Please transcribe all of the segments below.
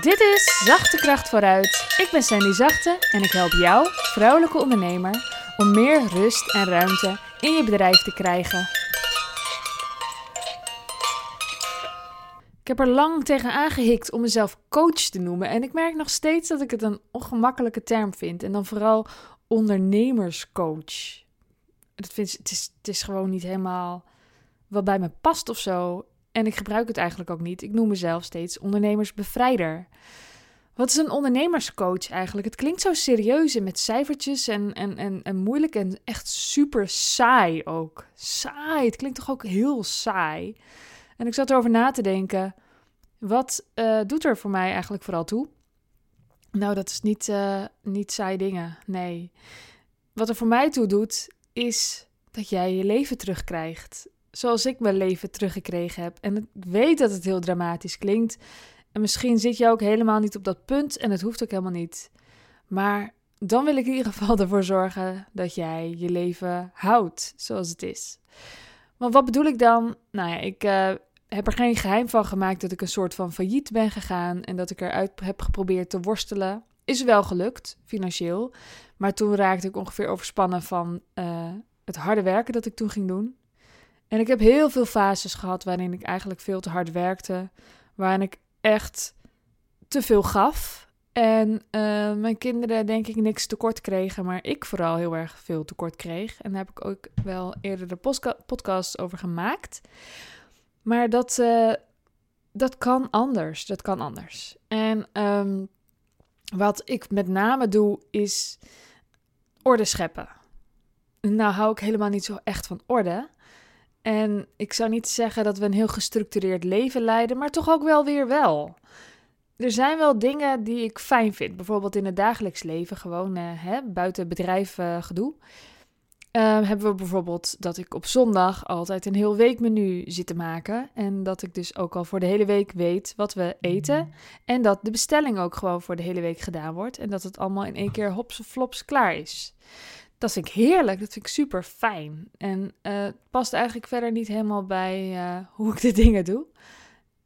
Dit is Zachte Kracht vooruit. Ik ben Sandy Zachte en ik help jou, vrouwelijke ondernemer, om meer rust en ruimte in je bedrijf te krijgen. Ik heb er lang tegen aangehikt om mezelf coach te noemen en ik merk nog steeds dat ik het een ongemakkelijke term vind en dan vooral ondernemerscoach. Dat het, is, het is gewoon niet helemaal wat bij me past of zo. En ik gebruik het eigenlijk ook niet. Ik noem mezelf steeds ondernemersbevrijder. Wat is een ondernemerscoach eigenlijk? Het klinkt zo serieus en met cijfertjes en, en, en, en moeilijk en echt super saai ook. Saai, het klinkt toch ook heel saai. En ik zat erover na te denken, wat uh, doet er voor mij eigenlijk vooral toe? Nou, dat is niet, uh, niet saai dingen, nee. Wat er voor mij toe doet, is dat jij je leven terugkrijgt zoals ik mijn leven teruggekregen heb. En ik weet dat het heel dramatisch klinkt. En misschien zit je ook helemaal niet op dat punt en het hoeft ook helemaal niet. Maar dan wil ik in ieder geval ervoor zorgen dat jij je leven houdt zoals het is. Want wat bedoel ik dan? Nou ja, ik uh, heb er geen geheim van gemaakt dat ik een soort van failliet ben gegaan en dat ik eruit heb geprobeerd te worstelen. Is wel gelukt, financieel. Maar toen raakte ik ongeveer overspannen van uh, het harde werken dat ik toen ging doen. En ik heb heel veel fases gehad waarin ik eigenlijk veel te hard werkte. Waarin ik echt te veel gaf. En uh, mijn kinderen denk ik niks tekort kregen, maar ik vooral heel erg veel tekort kreeg. En daar heb ik ook wel eerder de podcast over gemaakt. Maar dat, uh, dat kan anders. Dat kan anders. En um, wat ik met name doe, is orde scheppen. Nou hou ik helemaal niet zo echt van orde. En ik zou niet zeggen dat we een heel gestructureerd leven leiden, maar toch ook wel weer wel. Er zijn wel dingen die ik fijn vind. Bijvoorbeeld in het dagelijks leven, gewoon uh, hè, buiten bedrijf uh, gedoe. Uh, hebben we bijvoorbeeld dat ik op zondag altijd een heel weekmenu zit te maken. En dat ik dus ook al voor de hele week weet wat we eten. En dat de bestelling ook gewoon voor de hele week gedaan wordt. En dat het allemaal in één keer hops flops klaar is. Dat vind ik heerlijk, dat vind ik super fijn. En uh, het past eigenlijk verder niet helemaal bij uh, hoe ik de dingen doe.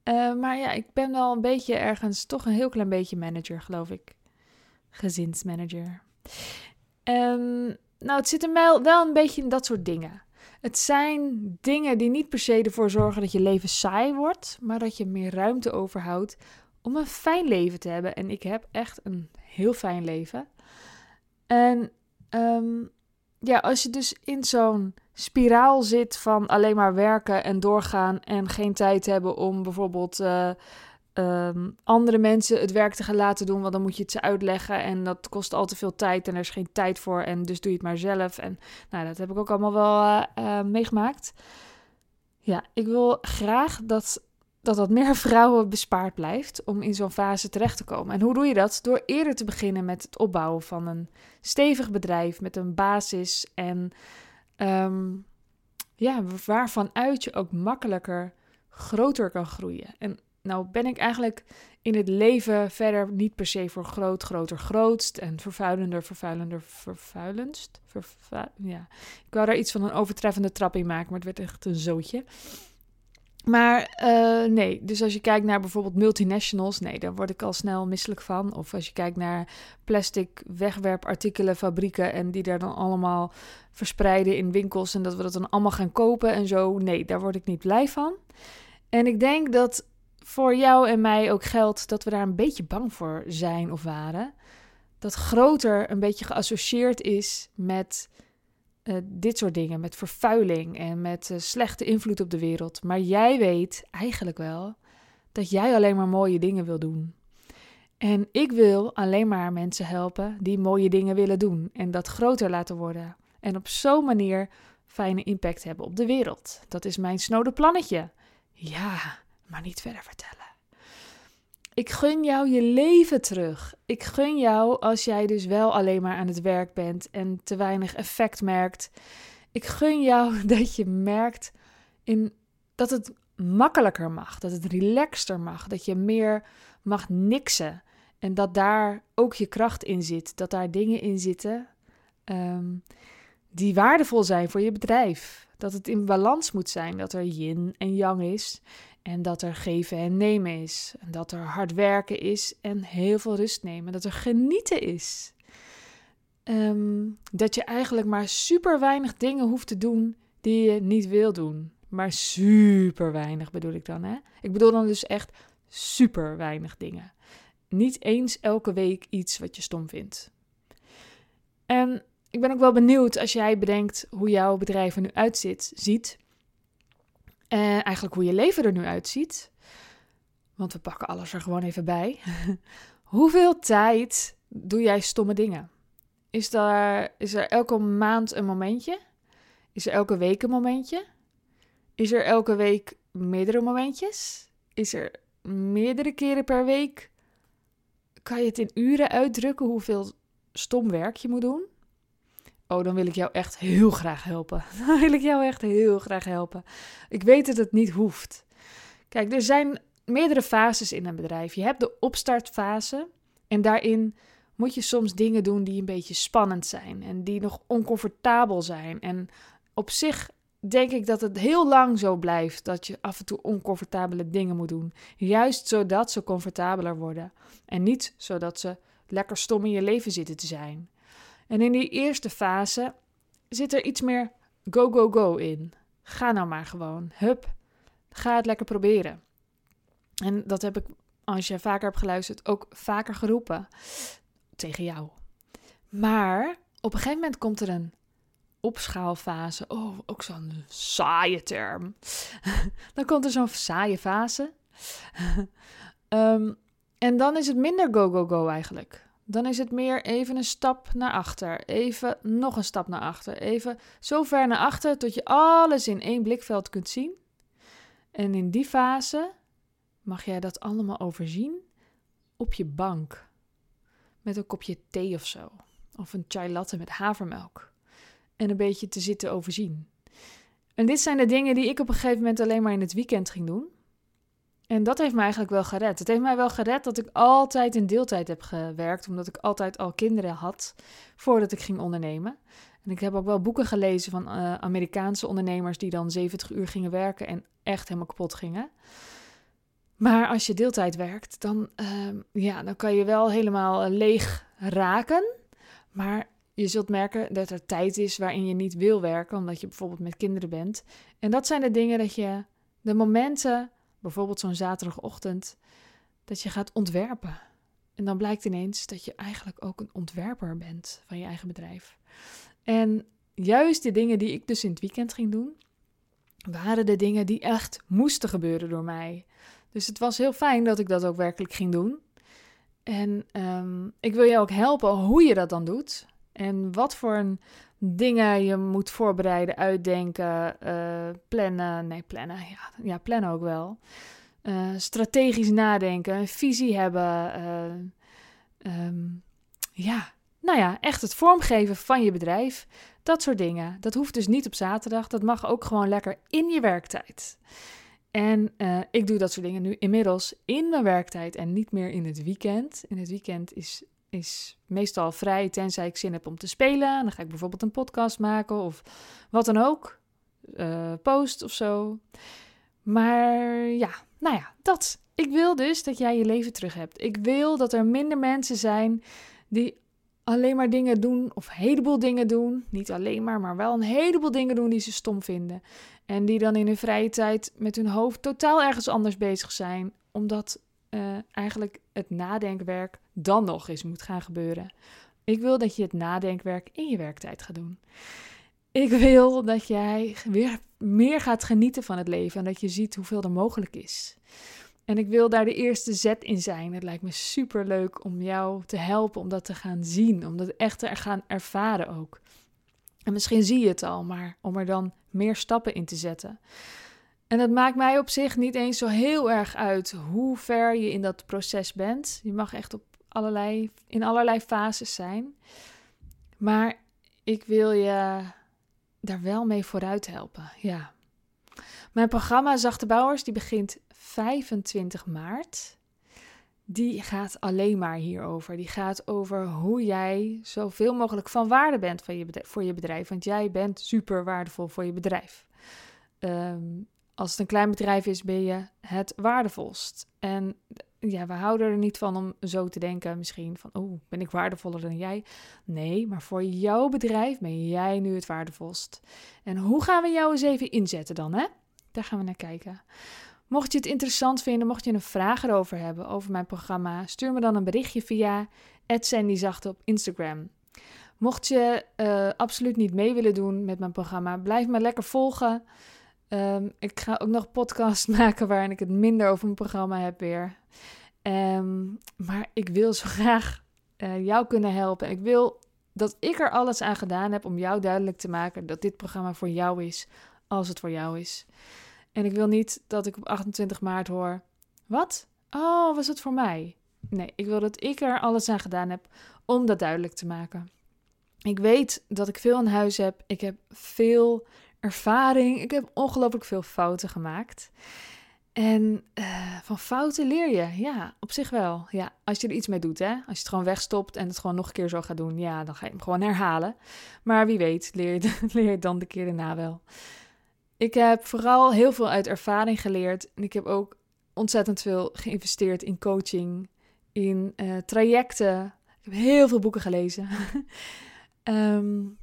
Uh, maar ja, ik ben wel een beetje ergens, toch een heel klein beetje manager, geloof ik. Gezinsmanager. Um, nou, het zit er wel een beetje in dat soort dingen. Het zijn dingen die niet per se ervoor zorgen dat je leven saai wordt, maar dat je meer ruimte overhoudt om een fijn leven te hebben. En ik heb echt een heel fijn leven. En Um, ja, als je dus in zo'n spiraal zit van alleen maar werken en doorgaan en geen tijd hebben om bijvoorbeeld uh, um, andere mensen het werk te gaan laten doen, want dan moet je het ze uitleggen en dat kost al te veel tijd en er is geen tijd voor en dus doe je het maar zelf. En nou, dat heb ik ook allemaal wel uh, uh, meegemaakt. Ja, ik wil graag dat dat dat meer vrouwen bespaard blijft om in zo'n fase terecht te komen. En hoe doe je dat? Door eerder te beginnen met het opbouwen van een stevig bedrijf met een basis en um, ja, waarvan uit je ook makkelijker groter kan groeien. En nou ben ik eigenlijk in het leven verder niet per se voor groot, groter, grootst en vervuilender, vervuilender, vervuilendst. Vervu ja, ik wou daar iets van een overtreffende trap in maken, maar het werd echt een zootje. Maar uh, nee, dus als je kijkt naar bijvoorbeeld multinationals, nee, daar word ik al snel misselijk van. Of als je kijkt naar plastic wegwerpartikelen, fabrieken en die daar dan allemaal verspreiden in winkels en dat we dat dan allemaal gaan kopen en zo, nee, daar word ik niet blij van. En ik denk dat voor jou en mij ook geldt dat we daar een beetje bang voor zijn of waren. Dat groter een beetje geassocieerd is met uh, dit soort dingen, met vervuiling en met uh, slechte invloed op de wereld. Maar jij weet eigenlijk wel dat jij alleen maar mooie dingen wil doen. En ik wil alleen maar mensen helpen die mooie dingen willen doen en dat groter laten worden. En op zo'n manier fijne impact hebben op de wereld. Dat is mijn snode plannetje. Ja, maar niet verder vertellen. Ik gun jou je leven terug. Ik gun jou als jij dus wel alleen maar aan het werk bent en te weinig effect merkt. Ik gun jou dat je merkt in, dat het makkelijker mag, dat het relaxter mag, dat je meer mag niksen. En dat daar ook je kracht in zit. Dat daar dingen in zitten um, die waardevol zijn voor je bedrijf. Dat het in balans moet zijn, dat er yin en yang is. En dat er geven en nemen is. En dat er hard werken is en heel veel rust nemen. Dat er genieten is. Ehm, dat je eigenlijk maar super weinig dingen hoeft te doen die je niet wil doen. Maar super weinig bedoel ik dan, hè? Ik bedoel dan dus echt super weinig dingen. Niet eens elke week iets wat je stom vindt. En ik ben ook wel benieuwd als jij bedenkt hoe jouw bedrijf er nu uitziet, ziet. En eigenlijk hoe je leven er nu uitziet. Want we pakken alles er gewoon even bij. Hoeveel tijd doe jij stomme dingen? Is, daar, is er elke maand een momentje? Is er elke week een momentje? Is er elke week meerdere momentjes? Is er meerdere keren per week? Kan je het in uren uitdrukken hoeveel stom werk je moet doen? Oh, dan wil ik jou echt heel graag helpen. Dan wil ik jou echt heel graag helpen. Ik weet dat het niet hoeft. Kijk, er zijn meerdere fases in een bedrijf. Je hebt de opstartfase en daarin moet je soms dingen doen die een beetje spannend zijn en die nog oncomfortabel zijn. En op zich denk ik dat het heel lang zo blijft dat je af en toe oncomfortabele dingen moet doen. Juist zodat ze comfortabeler worden en niet zodat ze lekker stom in je leven zitten te zijn. En in die eerste fase zit er iets meer go, go, go in. Ga nou maar gewoon. Hup, ga het lekker proberen. En dat heb ik, als je vaker hebt geluisterd, ook vaker geroepen tegen jou. Maar op een gegeven moment komt er een opschaalfase. Oh, ook zo'n saaie term. dan komt er zo'n saaie fase. um, en dan is het minder go, go, go eigenlijk. Dan is het meer even een stap naar achter. Even nog een stap naar achter. Even zo ver naar achter tot je alles in één blikveld kunt zien. En in die fase mag jij dat allemaal overzien op je bank. Met een kopje thee of zo. Of een chai latte met havermelk. En een beetje te zitten overzien. En dit zijn de dingen die ik op een gegeven moment alleen maar in het weekend ging doen. En dat heeft mij eigenlijk wel gered. Het heeft mij wel gered dat ik altijd in deeltijd heb gewerkt, omdat ik altijd al kinderen had voordat ik ging ondernemen. En ik heb ook wel boeken gelezen van uh, Amerikaanse ondernemers die dan 70 uur gingen werken en echt helemaal kapot gingen. Maar als je deeltijd werkt, dan, uh, ja, dan kan je wel helemaal eh, leeg raken. Maar je zult merken dat er tijd is waarin je niet wil werken, omdat je bijvoorbeeld met kinderen bent. En dat zijn de dingen dat je, de momenten bijvoorbeeld zo'n zaterdagochtend, dat je gaat ontwerpen. En dan blijkt ineens dat je eigenlijk ook een ontwerper bent van je eigen bedrijf. En juist de dingen die ik dus in het weekend ging doen, waren de dingen die echt moesten gebeuren door mij. Dus het was heel fijn dat ik dat ook werkelijk ging doen. En um, ik wil je ook helpen hoe je dat dan doet. En wat voor een dingen je moet voorbereiden, uitdenken, uh, plannen. Nee, plannen. Ja, ja, plannen ook wel. Uh, strategisch nadenken, een visie hebben. Uh, um, ja, nou ja, echt het vormgeven van je bedrijf. Dat soort dingen. Dat hoeft dus niet op zaterdag. Dat mag ook gewoon lekker in je werktijd. En ik doe dat soort dingen nu inmiddels in mijn werktijd en niet meer in het weekend. In het weekend is is meestal vrij, tenzij ik zin heb om te spelen. Dan ga ik bijvoorbeeld een podcast maken of wat dan ook. Uh, post of zo. Maar ja, nou ja, dat. Ik wil dus dat jij je leven terug hebt. Ik wil dat er minder mensen zijn die alleen maar dingen doen of een heleboel dingen doen. Niet alleen maar, maar wel een heleboel dingen doen die ze stom vinden. En die dan in hun vrije tijd met hun hoofd totaal ergens anders bezig zijn. Omdat uh, eigenlijk het nadenkwerk dan nog eens moet gaan gebeuren. Ik wil dat je het nadenkwerk in je werktijd gaat doen. Ik wil dat jij weer meer gaat genieten van het leven en dat je ziet hoeveel er mogelijk is. En ik wil daar de eerste zet in zijn. Het lijkt me super leuk om jou te helpen om dat te gaan zien, om dat echt te gaan ervaren ook. En misschien zie je het al, maar om er dan meer stappen in te zetten. En dat maakt mij op zich niet eens zo heel erg uit hoe ver je in dat proces bent. Je mag echt op allerlei, in allerlei fases zijn. Maar ik wil je daar wel mee vooruit helpen. Ja. Mijn programma Zachte Bouwers die begint 25 maart. Die gaat alleen maar hierover. Die gaat over hoe jij zoveel mogelijk van waarde bent je voor je bedrijf. Want jij bent super waardevol voor je bedrijf. Um, als het een klein bedrijf is, ben je het waardevolst. En ja, we houden er niet van om zo te denken misschien van, oh, ben ik waardevoller dan jij? Nee, maar voor jouw bedrijf ben jij nu het waardevolst. En hoe gaan we jou eens even inzetten dan, hè? Daar gaan we naar kijken. Mocht je het interessant vinden, mocht je een vraag erover hebben over mijn programma, stuur me dan een berichtje via @sandyzachte op Instagram. Mocht je uh, absoluut niet mee willen doen met mijn programma, blijf me lekker volgen. Um, ik ga ook nog podcast maken waarin ik het minder over mijn programma heb weer. Um, maar ik wil zo graag uh, jou kunnen helpen. Ik wil dat ik er alles aan gedaan heb om jou duidelijk te maken dat dit programma voor jou is, als het voor jou is. En ik wil niet dat ik op 28 maart hoor: Wat? Oh, was het voor mij? Nee, ik wil dat ik er alles aan gedaan heb om dat duidelijk te maken. Ik weet dat ik veel in huis heb. Ik heb veel ervaring. Ik heb ongelooflijk veel fouten gemaakt. En uh, van fouten leer je. Ja, op zich wel. Ja, als je er iets mee doet, hè. Als je het gewoon wegstopt en het gewoon nog een keer zo gaat doen, ja, dan ga je hem gewoon herhalen. Maar wie weet, leer je, leer dan de keer daarna wel. Ik heb vooral heel veel uit ervaring geleerd. En ik heb ook ontzettend veel geïnvesteerd in coaching, in uh, trajecten. Ik heb heel veel boeken gelezen. um,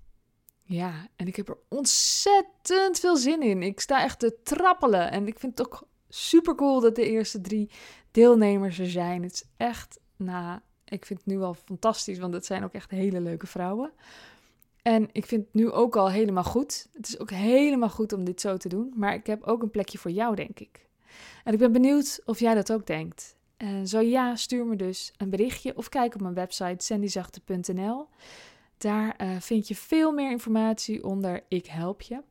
ja, en ik heb er ontzettend veel zin in. Ik sta echt te trappelen. En ik vind het ook super cool dat de eerste drie deelnemers er zijn. Het is echt, nou, ik vind het nu al fantastisch, want het zijn ook echt hele leuke vrouwen. En ik vind het nu ook al helemaal goed. Het is ook helemaal goed om dit zo te doen. Maar ik heb ook een plekje voor jou, denk ik. En ik ben benieuwd of jij dat ook denkt. En zo ja, stuur me dus een berichtje of kijk op mijn website sandyzachte.nl. Daar uh, vind je veel meer informatie onder Ik help je.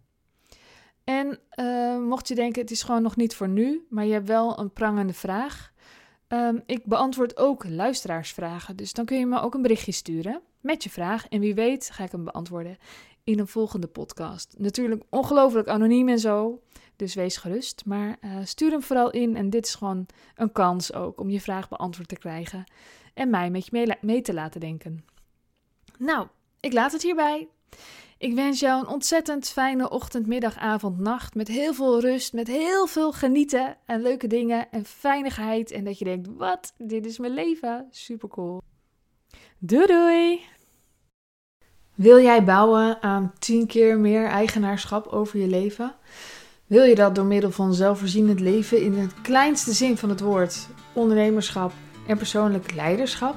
En uh, mocht je denken, het is gewoon nog niet voor nu, maar je hebt wel een prangende vraag. Um, ik beantwoord ook luisteraarsvragen, dus dan kun je me ook een berichtje sturen met je vraag. En wie weet ga ik hem beantwoorden in een volgende podcast. Natuurlijk ongelooflijk anoniem en zo, dus wees gerust. Maar uh, stuur hem vooral in en dit is gewoon een kans ook om je vraag beantwoord te krijgen en mij met je mee, mee te laten denken. Nou, ik laat het hierbij. Ik wens jou een ontzettend fijne ochtend, middag, avond, nacht. Met heel veel rust, met heel veel genieten en leuke dingen en fijnigheid. En dat je denkt, wat, dit is mijn leven. Super cool. Doei doei! Wil jij bouwen aan 10 keer meer eigenaarschap over je leven? Wil je dat door middel van zelfvoorzienend leven in het kleinste zin van het woord, ondernemerschap en persoonlijk leiderschap?